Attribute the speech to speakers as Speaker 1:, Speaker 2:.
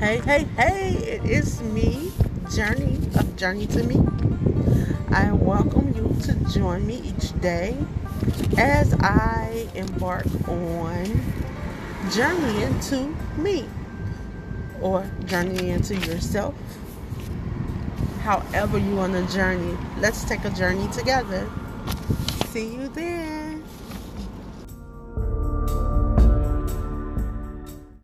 Speaker 1: Hey, hey, hey, it is me, Journey of Journey to Me. I welcome you to join me each day as I embark on Journey into me or Journey into yourself. However, you on a journey, let's take a journey together. See you then.